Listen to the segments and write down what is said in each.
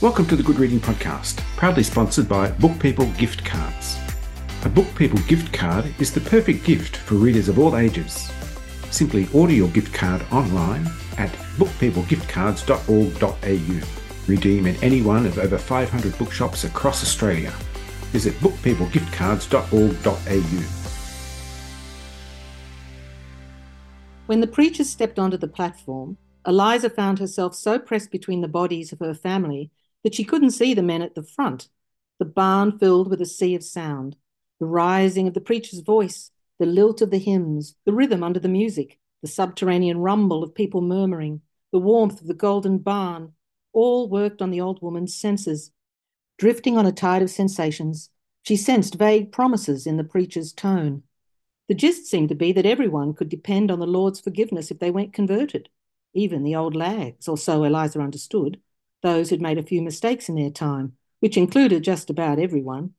Welcome to the Good Reading Podcast, proudly sponsored by Book People Gift Cards. A Book People gift card is the perfect gift for readers of all ages. Simply order your gift card online at bookpeoplegiftcards.org.au. Redeem at any one of over 500 bookshops across Australia. Visit bookpeoplegiftcards.org.au. When the preachers stepped onto the platform, Eliza found herself so pressed between the bodies of her family that she couldn't see the men at the front. The barn filled with a sea of sound, the rising of the preacher's voice, the lilt of the hymns, the rhythm under the music, the subterranean rumble of people murmuring, the warmth of the golden barn, all worked on the old woman's senses. Drifting on a tide of sensations, she sensed vague promises in the preacher's tone. The gist seemed to be that everyone could depend on the Lord's forgiveness if they went converted, even the old lags, or so Eliza understood, those who'd made a few mistakes in their time, which included just about everyone.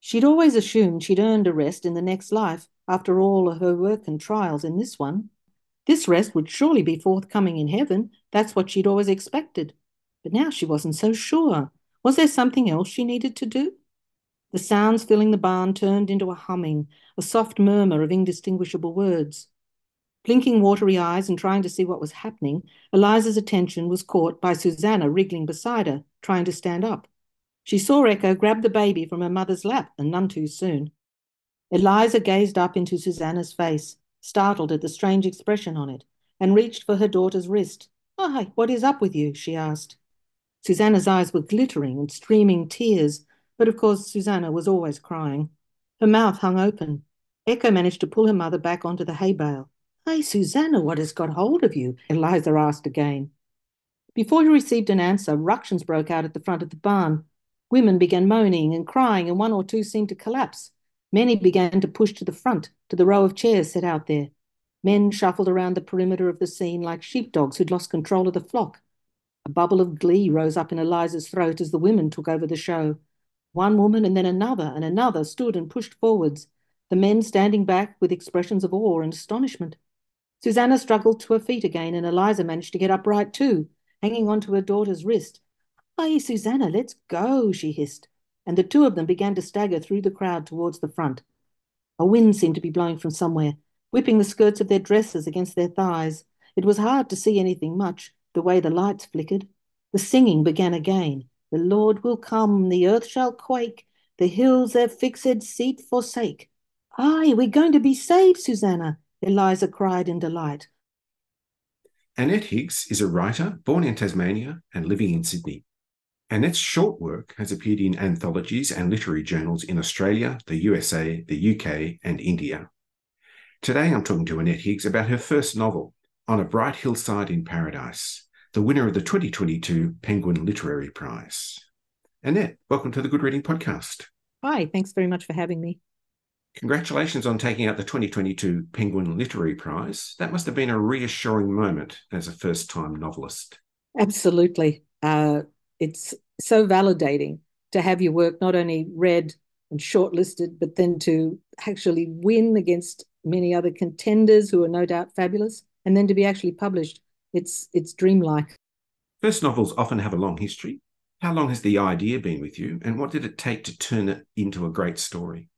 She'd always assumed she'd earned a rest in the next life after all of her work and trials in this one. This rest would surely be forthcoming in heaven. That's what she'd always expected. But now she wasn't so sure. Was there something else she needed to do? The sounds filling the barn turned into a humming, a soft murmur of indistinguishable words. Blinking watery eyes and trying to see what was happening, Eliza's attention was caught by Susanna wriggling beside her, trying to stand up. She saw Echo grab the baby from her mother's lap, and none too soon. Eliza gazed up into Susanna's face, startled at the strange expression on it, and reached for her daughter's wrist. Why, what is up with you? she asked. Susanna's eyes were glittering and streaming tears, but of course Susanna was always crying. Her mouth hung open. Echo managed to pull her mother back onto the hay bale. Hey, Susanna, what has got hold of you? Eliza asked again. Before he received an answer, ructions broke out at the front of the barn. Women began moaning and crying, and one or two seemed to collapse. Many began to push to the front, to the row of chairs set out there. Men shuffled around the perimeter of the scene like sheepdogs who'd lost control of the flock. A bubble of glee rose up in Eliza's throat as the women took over the show. One woman and then another and another stood and pushed forwards, the men standing back with expressions of awe and astonishment. Susanna struggled to her feet again, and Eliza managed to get upright too, hanging on to her daughter's wrist. Hey, Susanna, let's go, she hissed, and the two of them began to stagger through the crowd towards the front. A wind seemed to be blowing from somewhere, whipping the skirts of their dresses against their thighs. It was hard to see anything much, the way the lights flickered. The singing began again. The Lord will come, the earth shall quake, the hills their fixed seat forsake. Aye, we're going to be saved, Susanna, Eliza cried in delight. Annette Higgs is a writer born in Tasmania and living in Sydney. Annette's short work has appeared in anthologies and literary journals in Australia, the USA, the UK, and India. Today I'm talking to Annette Higgs about her first novel, On a Bright Hillside in Paradise, the winner of the 2022 Penguin Literary Prize. Annette, welcome to the Good Reading Podcast. Hi, thanks very much for having me. Congratulations on taking out the 2022 Penguin Literary Prize. That must have been a reassuring moment as a first time novelist. Absolutely. Uh, it's so validating to have your work not only read and shortlisted, but then to actually win against many other contenders who are no doubt fabulous, and then to be actually published. It's it's dreamlike. First novels often have a long history. How long has the idea been with you, and what did it take to turn it into a great story?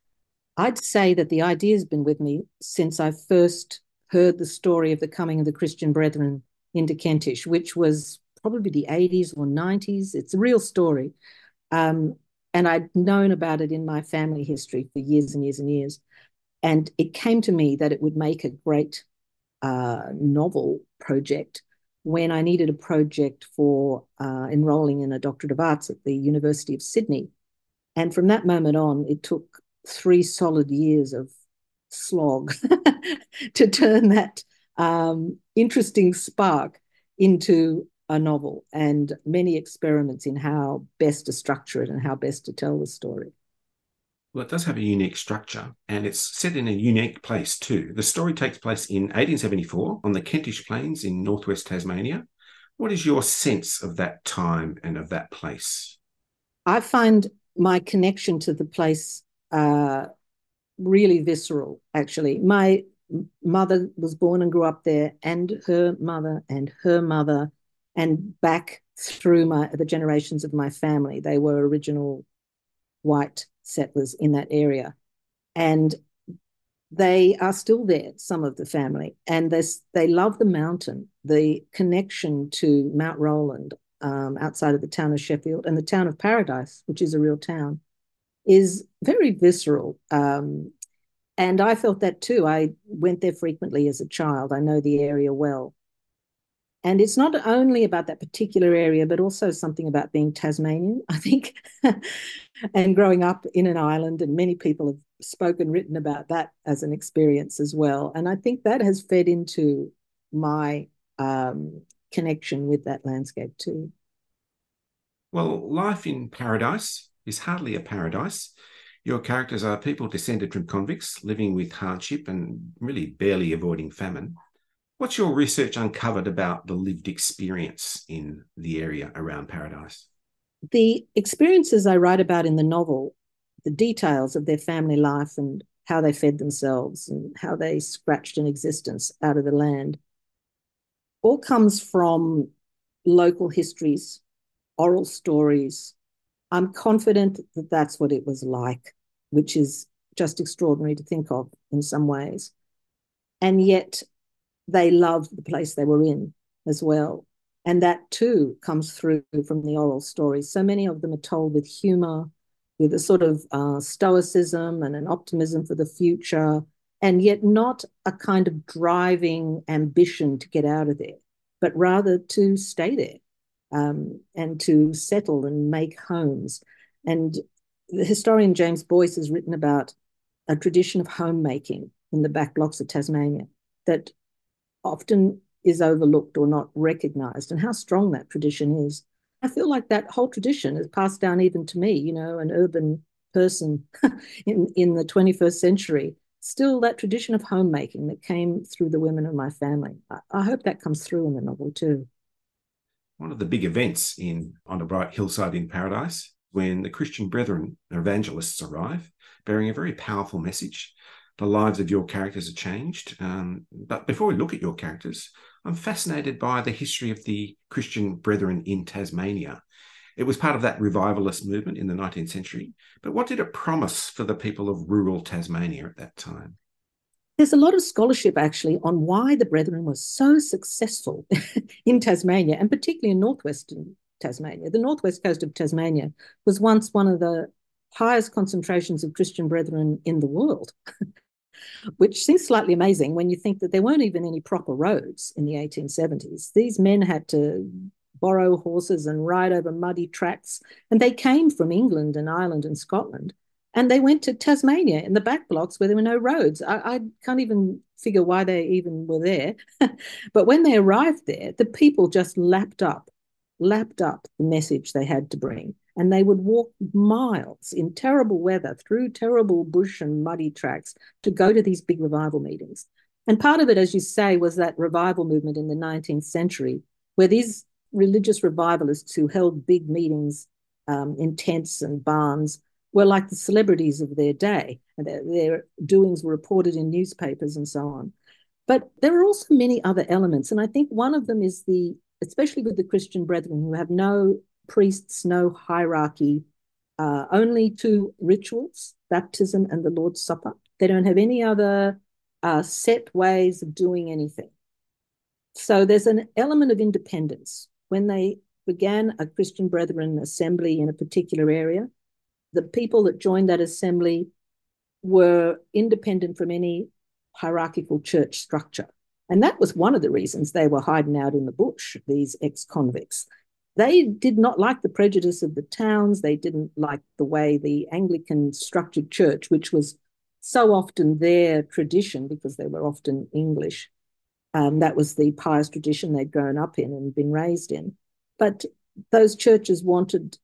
I'd say that the idea has been with me since I first heard the story of the coming of the Christian Brethren into Kentish, which was probably the 80s or 90s. It's a real story. Um, and I'd known about it in my family history for years and years and years. And it came to me that it would make a great uh, novel project when I needed a project for uh, enrolling in a doctorate of arts at the University of Sydney. And from that moment on, it took three solid years of slog to turn that um, interesting spark into a novel and many experiments in how best to structure it and how best to tell the story. Well, it does have a unique structure and it's set in a unique place too. The story takes place in 1874 on the Kentish Plains in northwest Tasmania. What is your sense of that time and of that place? I find my connection to the place uh, really visceral, actually. My mother was born and grew up there, and her mother and her mother and back through my the generations of my family. They were original white settlers in that area. And they are still there, some of the family, and they, they love the mountain, the connection to Mount Roland um, outside of the town of Sheffield and the town of Paradise, which is a real town, is very visceral. Um, and I felt that too. I went there frequently as a child. I know the area well. And it's not only about that particular area, but also something about being Tasmanian, I think, and growing up in an island. And many people have spoken, written about that as an experience as well. And I think that has fed into my um, connection with that landscape too. Well, life in paradise is hardly a paradise. Your characters are people descended from convicts living with hardship and really barely avoiding famine. What's your research uncovered about the lived experience in the area around Paradise? The experiences I write about in the novel, the details of their family life and how they fed themselves and how they scratched an existence out of the land, all comes from local histories, oral stories. I'm confident that that's what it was like, which is just extraordinary to think of in some ways. And yet, they loved the place they were in as well. And that too comes through from the oral stories. So many of them are told with humor, with a sort of uh, stoicism and an optimism for the future, and yet not a kind of driving ambition to get out of there, but rather to stay there um, and to settle and make homes. And the historian James Boyce has written about a tradition of homemaking in the back blocks of Tasmania that often is overlooked or not recognized, and how strong that tradition is. I feel like that whole tradition is passed down even to me, you know, an urban person in, in the 21st century. Still, that tradition of homemaking that came through the women of my family. I, I hope that comes through in the novel too. One of the big events in on a bright hillside in paradise when the Christian brethren evangelists arrive, bearing a very powerful message the lives of your characters are changed. Um, but before we look at your characters, I'm fascinated by the history of the Christian Brethren in Tasmania. It was part of that revivalist movement in the 19th century. But what did it promise for the people of rural Tasmania at that time? There's a lot of scholarship actually on why the Brethren were so successful in Tasmania and particularly in northwestern Tasmania. The northwest coast of Tasmania was once one of the highest concentrations of Christian Brethren in the world. which seems slightly amazing when you think that there weren't even any proper roads in the 1870s. These men had to borrow horses and ride over muddy tracks, and they came from England and Ireland and Scotland. And they went to Tasmania in the back blocks where there were no roads. I, I can't even figure why they even were there. but when they arrived there, the people just lapped up, lapped up the message they had to bring and they would walk miles in terrible weather through terrible bush and muddy tracks to go to these big revival meetings. And part of it, as you say, was that revival movement in the 19th century, where these religious revivalists who held big meetings um, in tents and barns were like the celebrities of their day. And their, their doings were reported in newspapers and so on. But there are also many other elements. And I think one of them is the, especially with the Christian brethren who have no priests, no hierarchy, uh, only two rituals baptism and the Lord's Supper. They don't have any other uh, set ways of doing anything. So there's an element of independence. When they began a Christian Brethren assembly in a particular area, the people that joined that assembly were independent from any hierarchical church structure. And that was one of the reasons they were hiding out in the bush, these ex convicts. They did not like the prejudice of the towns. They didn't like the way the Anglican structured church, which was so often their tradition because they were often English. Um, that was the pious tradition they'd grown up in and been raised in. But those churches wanted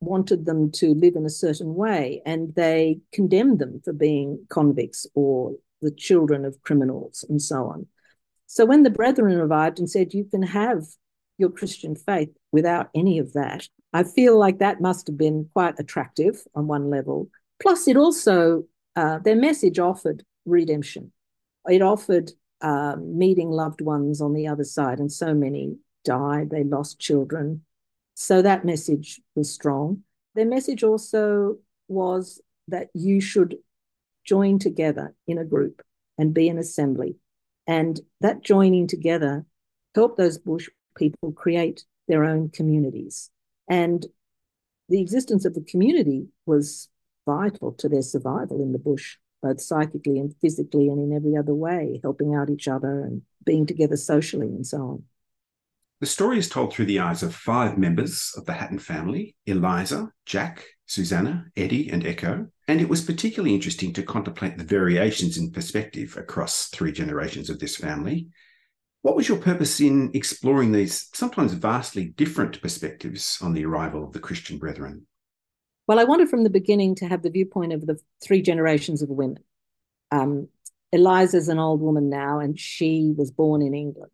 wanted them to live in a certain way, and they condemned them for being convicts or the children of criminals and so on. So when the brethren arrived and said, "You can have your Christian faith without any of that. I feel like that must have been quite attractive on one level. Plus, it also, uh, their message offered redemption. It offered um, meeting loved ones on the other side, and so many died, they lost children. So that message was strong. Their message also was that you should join together in a group and be an assembly. And that joining together helped those bush people create their own communities. And the existence of the community was vital to their survival in the bush, both psychically and physically and in every other way, helping out each other and being together socially and so on. The story is told through the eyes of five members of the Hatton family Eliza, Jack, Susanna, Eddie, and Echo. And it was particularly interesting to contemplate the variations in perspective across three generations of this family. What was your purpose in exploring these sometimes vastly different perspectives on the arrival of the Christian brethren? Well, I wanted from the beginning to have the viewpoint of the three generations of women. Um, Eliza's an old woman now, and she was born in England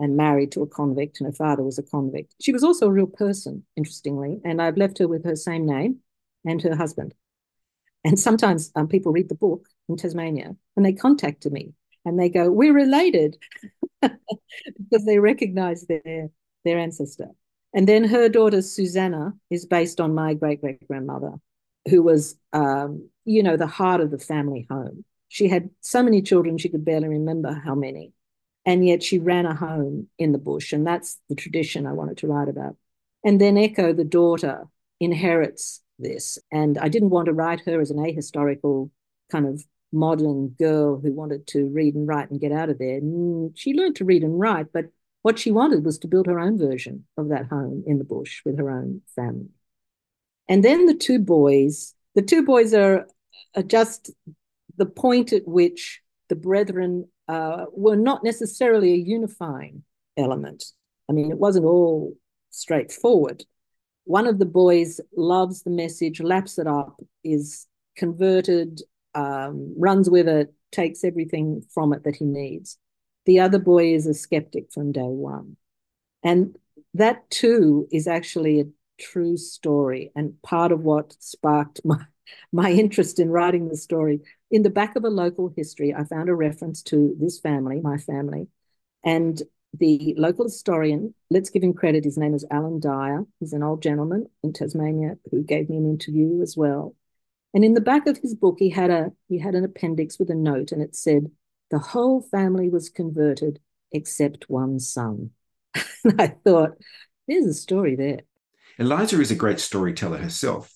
and married to a convict, and her father was a convict. She was also a real person, interestingly, and I've left her with her same name and her husband. And sometimes um, people read the book in Tasmania and they contact me and they go, We're related because they recognize their, their ancestor. And then her daughter, Susanna, is based on my great great grandmother, who was, um, you know, the heart of the family home. She had so many children, she could barely remember how many. And yet she ran a home in the bush. And that's the tradition I wanted to write about. And then Echo, the daughter, inherits this. And I didn't want to write her as an ahistorical kind of modern girl who wanted to read and write and get out of there. Mm, she learned to read and write, but what she wanted was to build her own version of that home in the bush with her own family. And then the two boys, the two boys are, are just the point at which the brethren uh, were not necessarily a unifying element. I mean, it wasn't all straightforward. One of the boys loves the message, laps it up, is converted, um, runs with it, takes everything from it that he needs. The other boy is a skeptic from day one. And that too is actually a true story and part of what sparked my, my interest in writing the story. In the back of a local history, I found a reference to this family, my family, and the local historian, let's give him credit, his name is Alan Dyer. He's an old gentleman in Tasmania who gave me an interview as well. And in the back of his book, he had a he had an appendix with a note, and it said, the whole family was converted except one son. and I thought, there's a story there. Eliza is a great storyteller herself,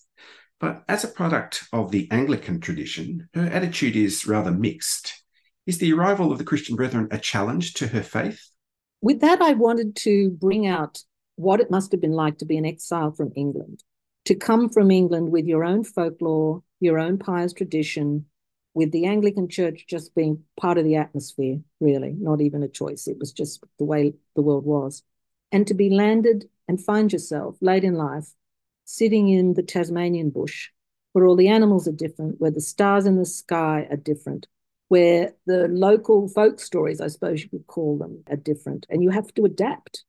but as a product of the Anglican tradition, her attitude is rather mixed. Is the arrival of the Christian Brethren a challenge to her faith? With that, I wanted to bring out what it must have been like to be an exile from England, to come from England with your own folklore, your own pious tradition, with the Anglican Church just being part of the atmosphere, really, not even a choice. It was just the way the world was. And to be landed and find yourself late in life sitting in the Tasmanian bush, where all the animals are different, where the stars in the sky are different, where the local folk stories, I suppose you could call them, are different, and you have to adapt.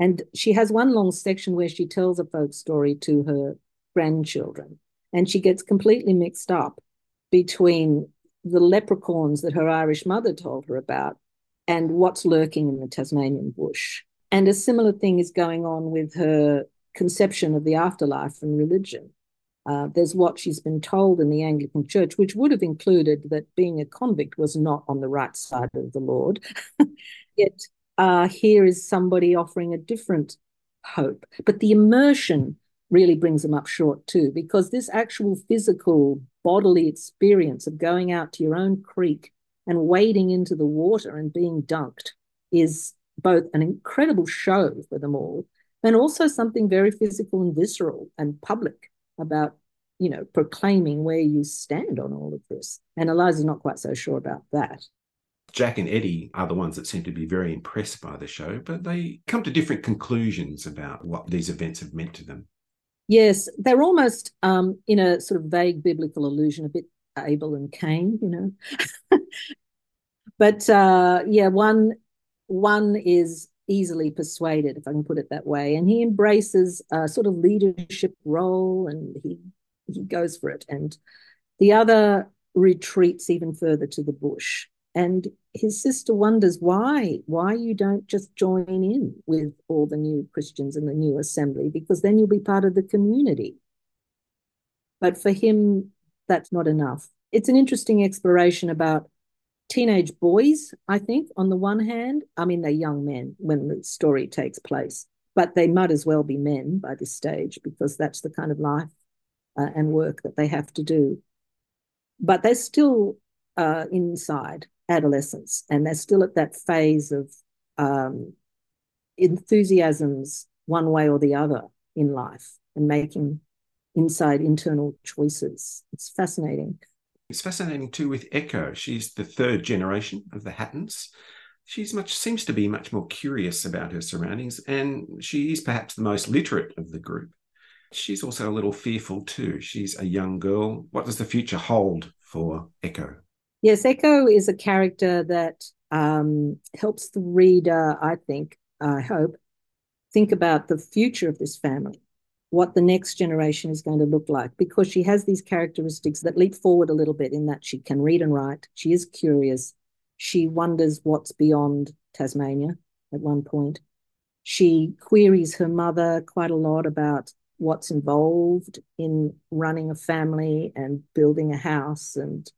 And she has one long section where she tells a folk story to her grandchildren, and she gets completely mixed up between the leprechauns that her Irish mother told her about and what's lurking in the Tasmanian bush. And a similar thing is going on with her conception of the afterlife and religion. Uh, there's what she's been told in the Anglican Church, which would have included that being a convict was not on the right side of the Lord. Yet uh, here is somebody offering a different hope. But the immersion really brings them up short too, because this actual physical bodily experience of going out to your own creek and wading into the water and being dunked is both an incredible show for them all and also something very physical and visceral and public about you know proclaiming where you stand on all of this and eliza's not quite so sure about that Jack and Eddie are the ones that seem to be very impressed by the show, but they come to different conclusions about what these events have meant to them. Yes, they're almost um, in a sort of vague biblical allusion, a bit Abel and Cain, you know. but uh, yeah, one one is easily persuaded, if I can put it that way, and he embraces a sort of leadership role, and he he goes for it, and the other retreats even further to the bush. And his sister wonders why, why you don't just join in with all the new Christians in the new assembly, because then you'll be part of the community. But for him, that's not enough. It's an interesting exploration about teenage boys, I think, on the one hand. I mean, they're young men when the story takes place, but they might as well be men by this stage because that's the kind of life uh, and work that they have to do. But they're still uh, inside adolescence and they're still at that phase of um, enthusiasms one way or the other in life and making inside internal choices. It's fascinating. It's fascinating too with Echo. She's the third generation of the Hattons. She's much seems to be much more curious about her surroundings, and she is perhaps the most literate of the group. She's also a little fearful too. She's a young girl. What does the future hold for Echo? Yes, Echo is a character that um, helps the reader, I think, I hope, think about the future of this family what the next generation is going to look like because she has these characteristics that leap forward a little bit in that she can read and write. She is curious. She wonders what's beyond Tasmania at one point. She queries her mother quite a lot about what's involved in running a family and building a house and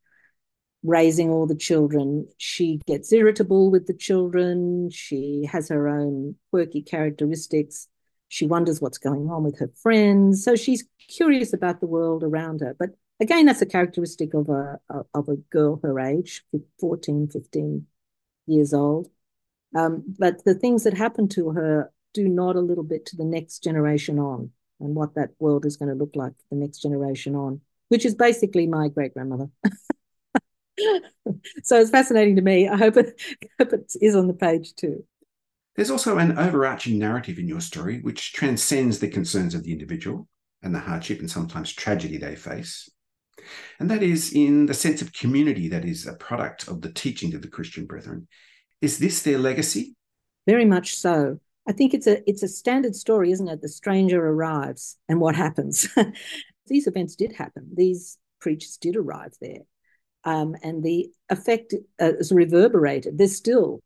raising all the children. She gets irritable with the children. She has her own quirky characteristics she wonders what's going on with her friends. So she's curious about the world around her. But again, that's a characteristic of a, of a girl her age, 14, 15 years old. Um, but the things that happen to her do nod a little bit to the next generation on and what that world is going to look like for the next generation on, which is basically my great grandmother. so it's fascinating to me. I hope it, hope it is on the page too. There's also an overarching narrative in your story which transcends the concerns of the individual and the hardship and sometimes tragedy they face. And that is in the sense of community that is a product of the teaching of the Christian brethren. Is this their legacy? Very much so. I think it's a it's a standard story, isn't it? The stranger arrives and what happens. These events did happen. These preachers did arrive there. Um, and the effect uh, is reverberated. There's still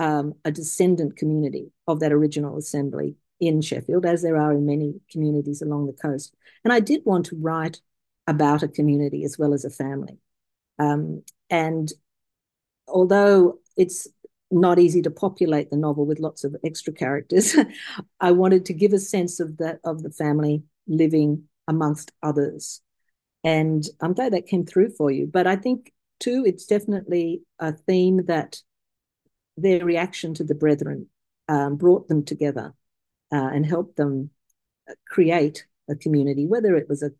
um, a descendant community of that original assembly in Sheffield, as there are in many communities along the coast. And I did want to write about a community as well as a family. Um, and although it's not easy to populate the novel with lots of extra characters, I wanted to give a sense of that of the family living amongst others. And I'm glad that came through for you. But I think too, it's definitely a theme that their reaction to the brethren um, brought them together uh, and helped them create a community, whether it was a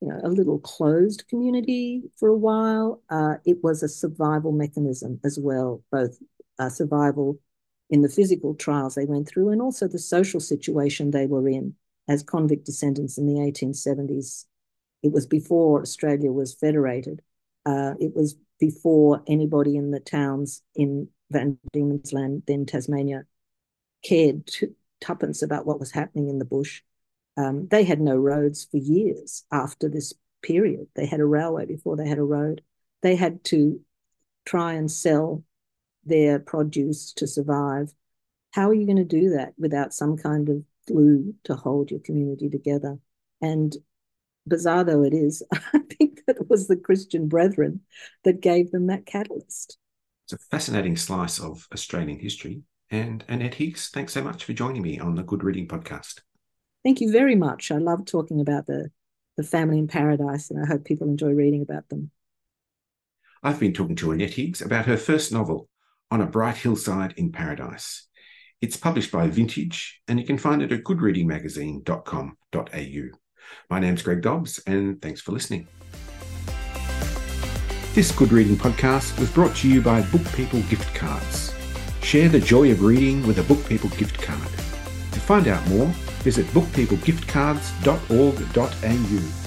you know a little closed community for a while, uh, it was a survival mechanism as well, both uh, survival in the physical trials they went through and also the social situation they were in as convict descendants in the 1870s. It was before Australia was federated. Uh, it was before anybody in the towns in Van Diemen's Land, then Tasmania, cared tuppence about what was happening in the bush. Um, they had no roads for years after this period. They had a railway before they had a road. They had to try and sell their produce to survive. How are you going to do that without some kind of glue to hold your community together? And bizarre though it is, I think that it was the Christian brethren that gave them that catalyst. It's a fascinating slice of Australian history. And Annette Higgs, thanks so much for joining me on the Good Reading Podcast. Thank you very much. I love talking about the, the family in paradise, and I hope people enjoy reading about them. I've been talking to Annette Higgs about her first novel, On a Bright Hillside in Paradise. It's published by Vintage, and you can find it at goodreadingmagazine.com.au. My name's Greg Dobbs, and thanks for listening. This Good Reading podcast was brought to you by Book People Gift Cards. Share the joy of reading with a Book People gift card. To find out more, visit bookpeoplegiftcards.org.au.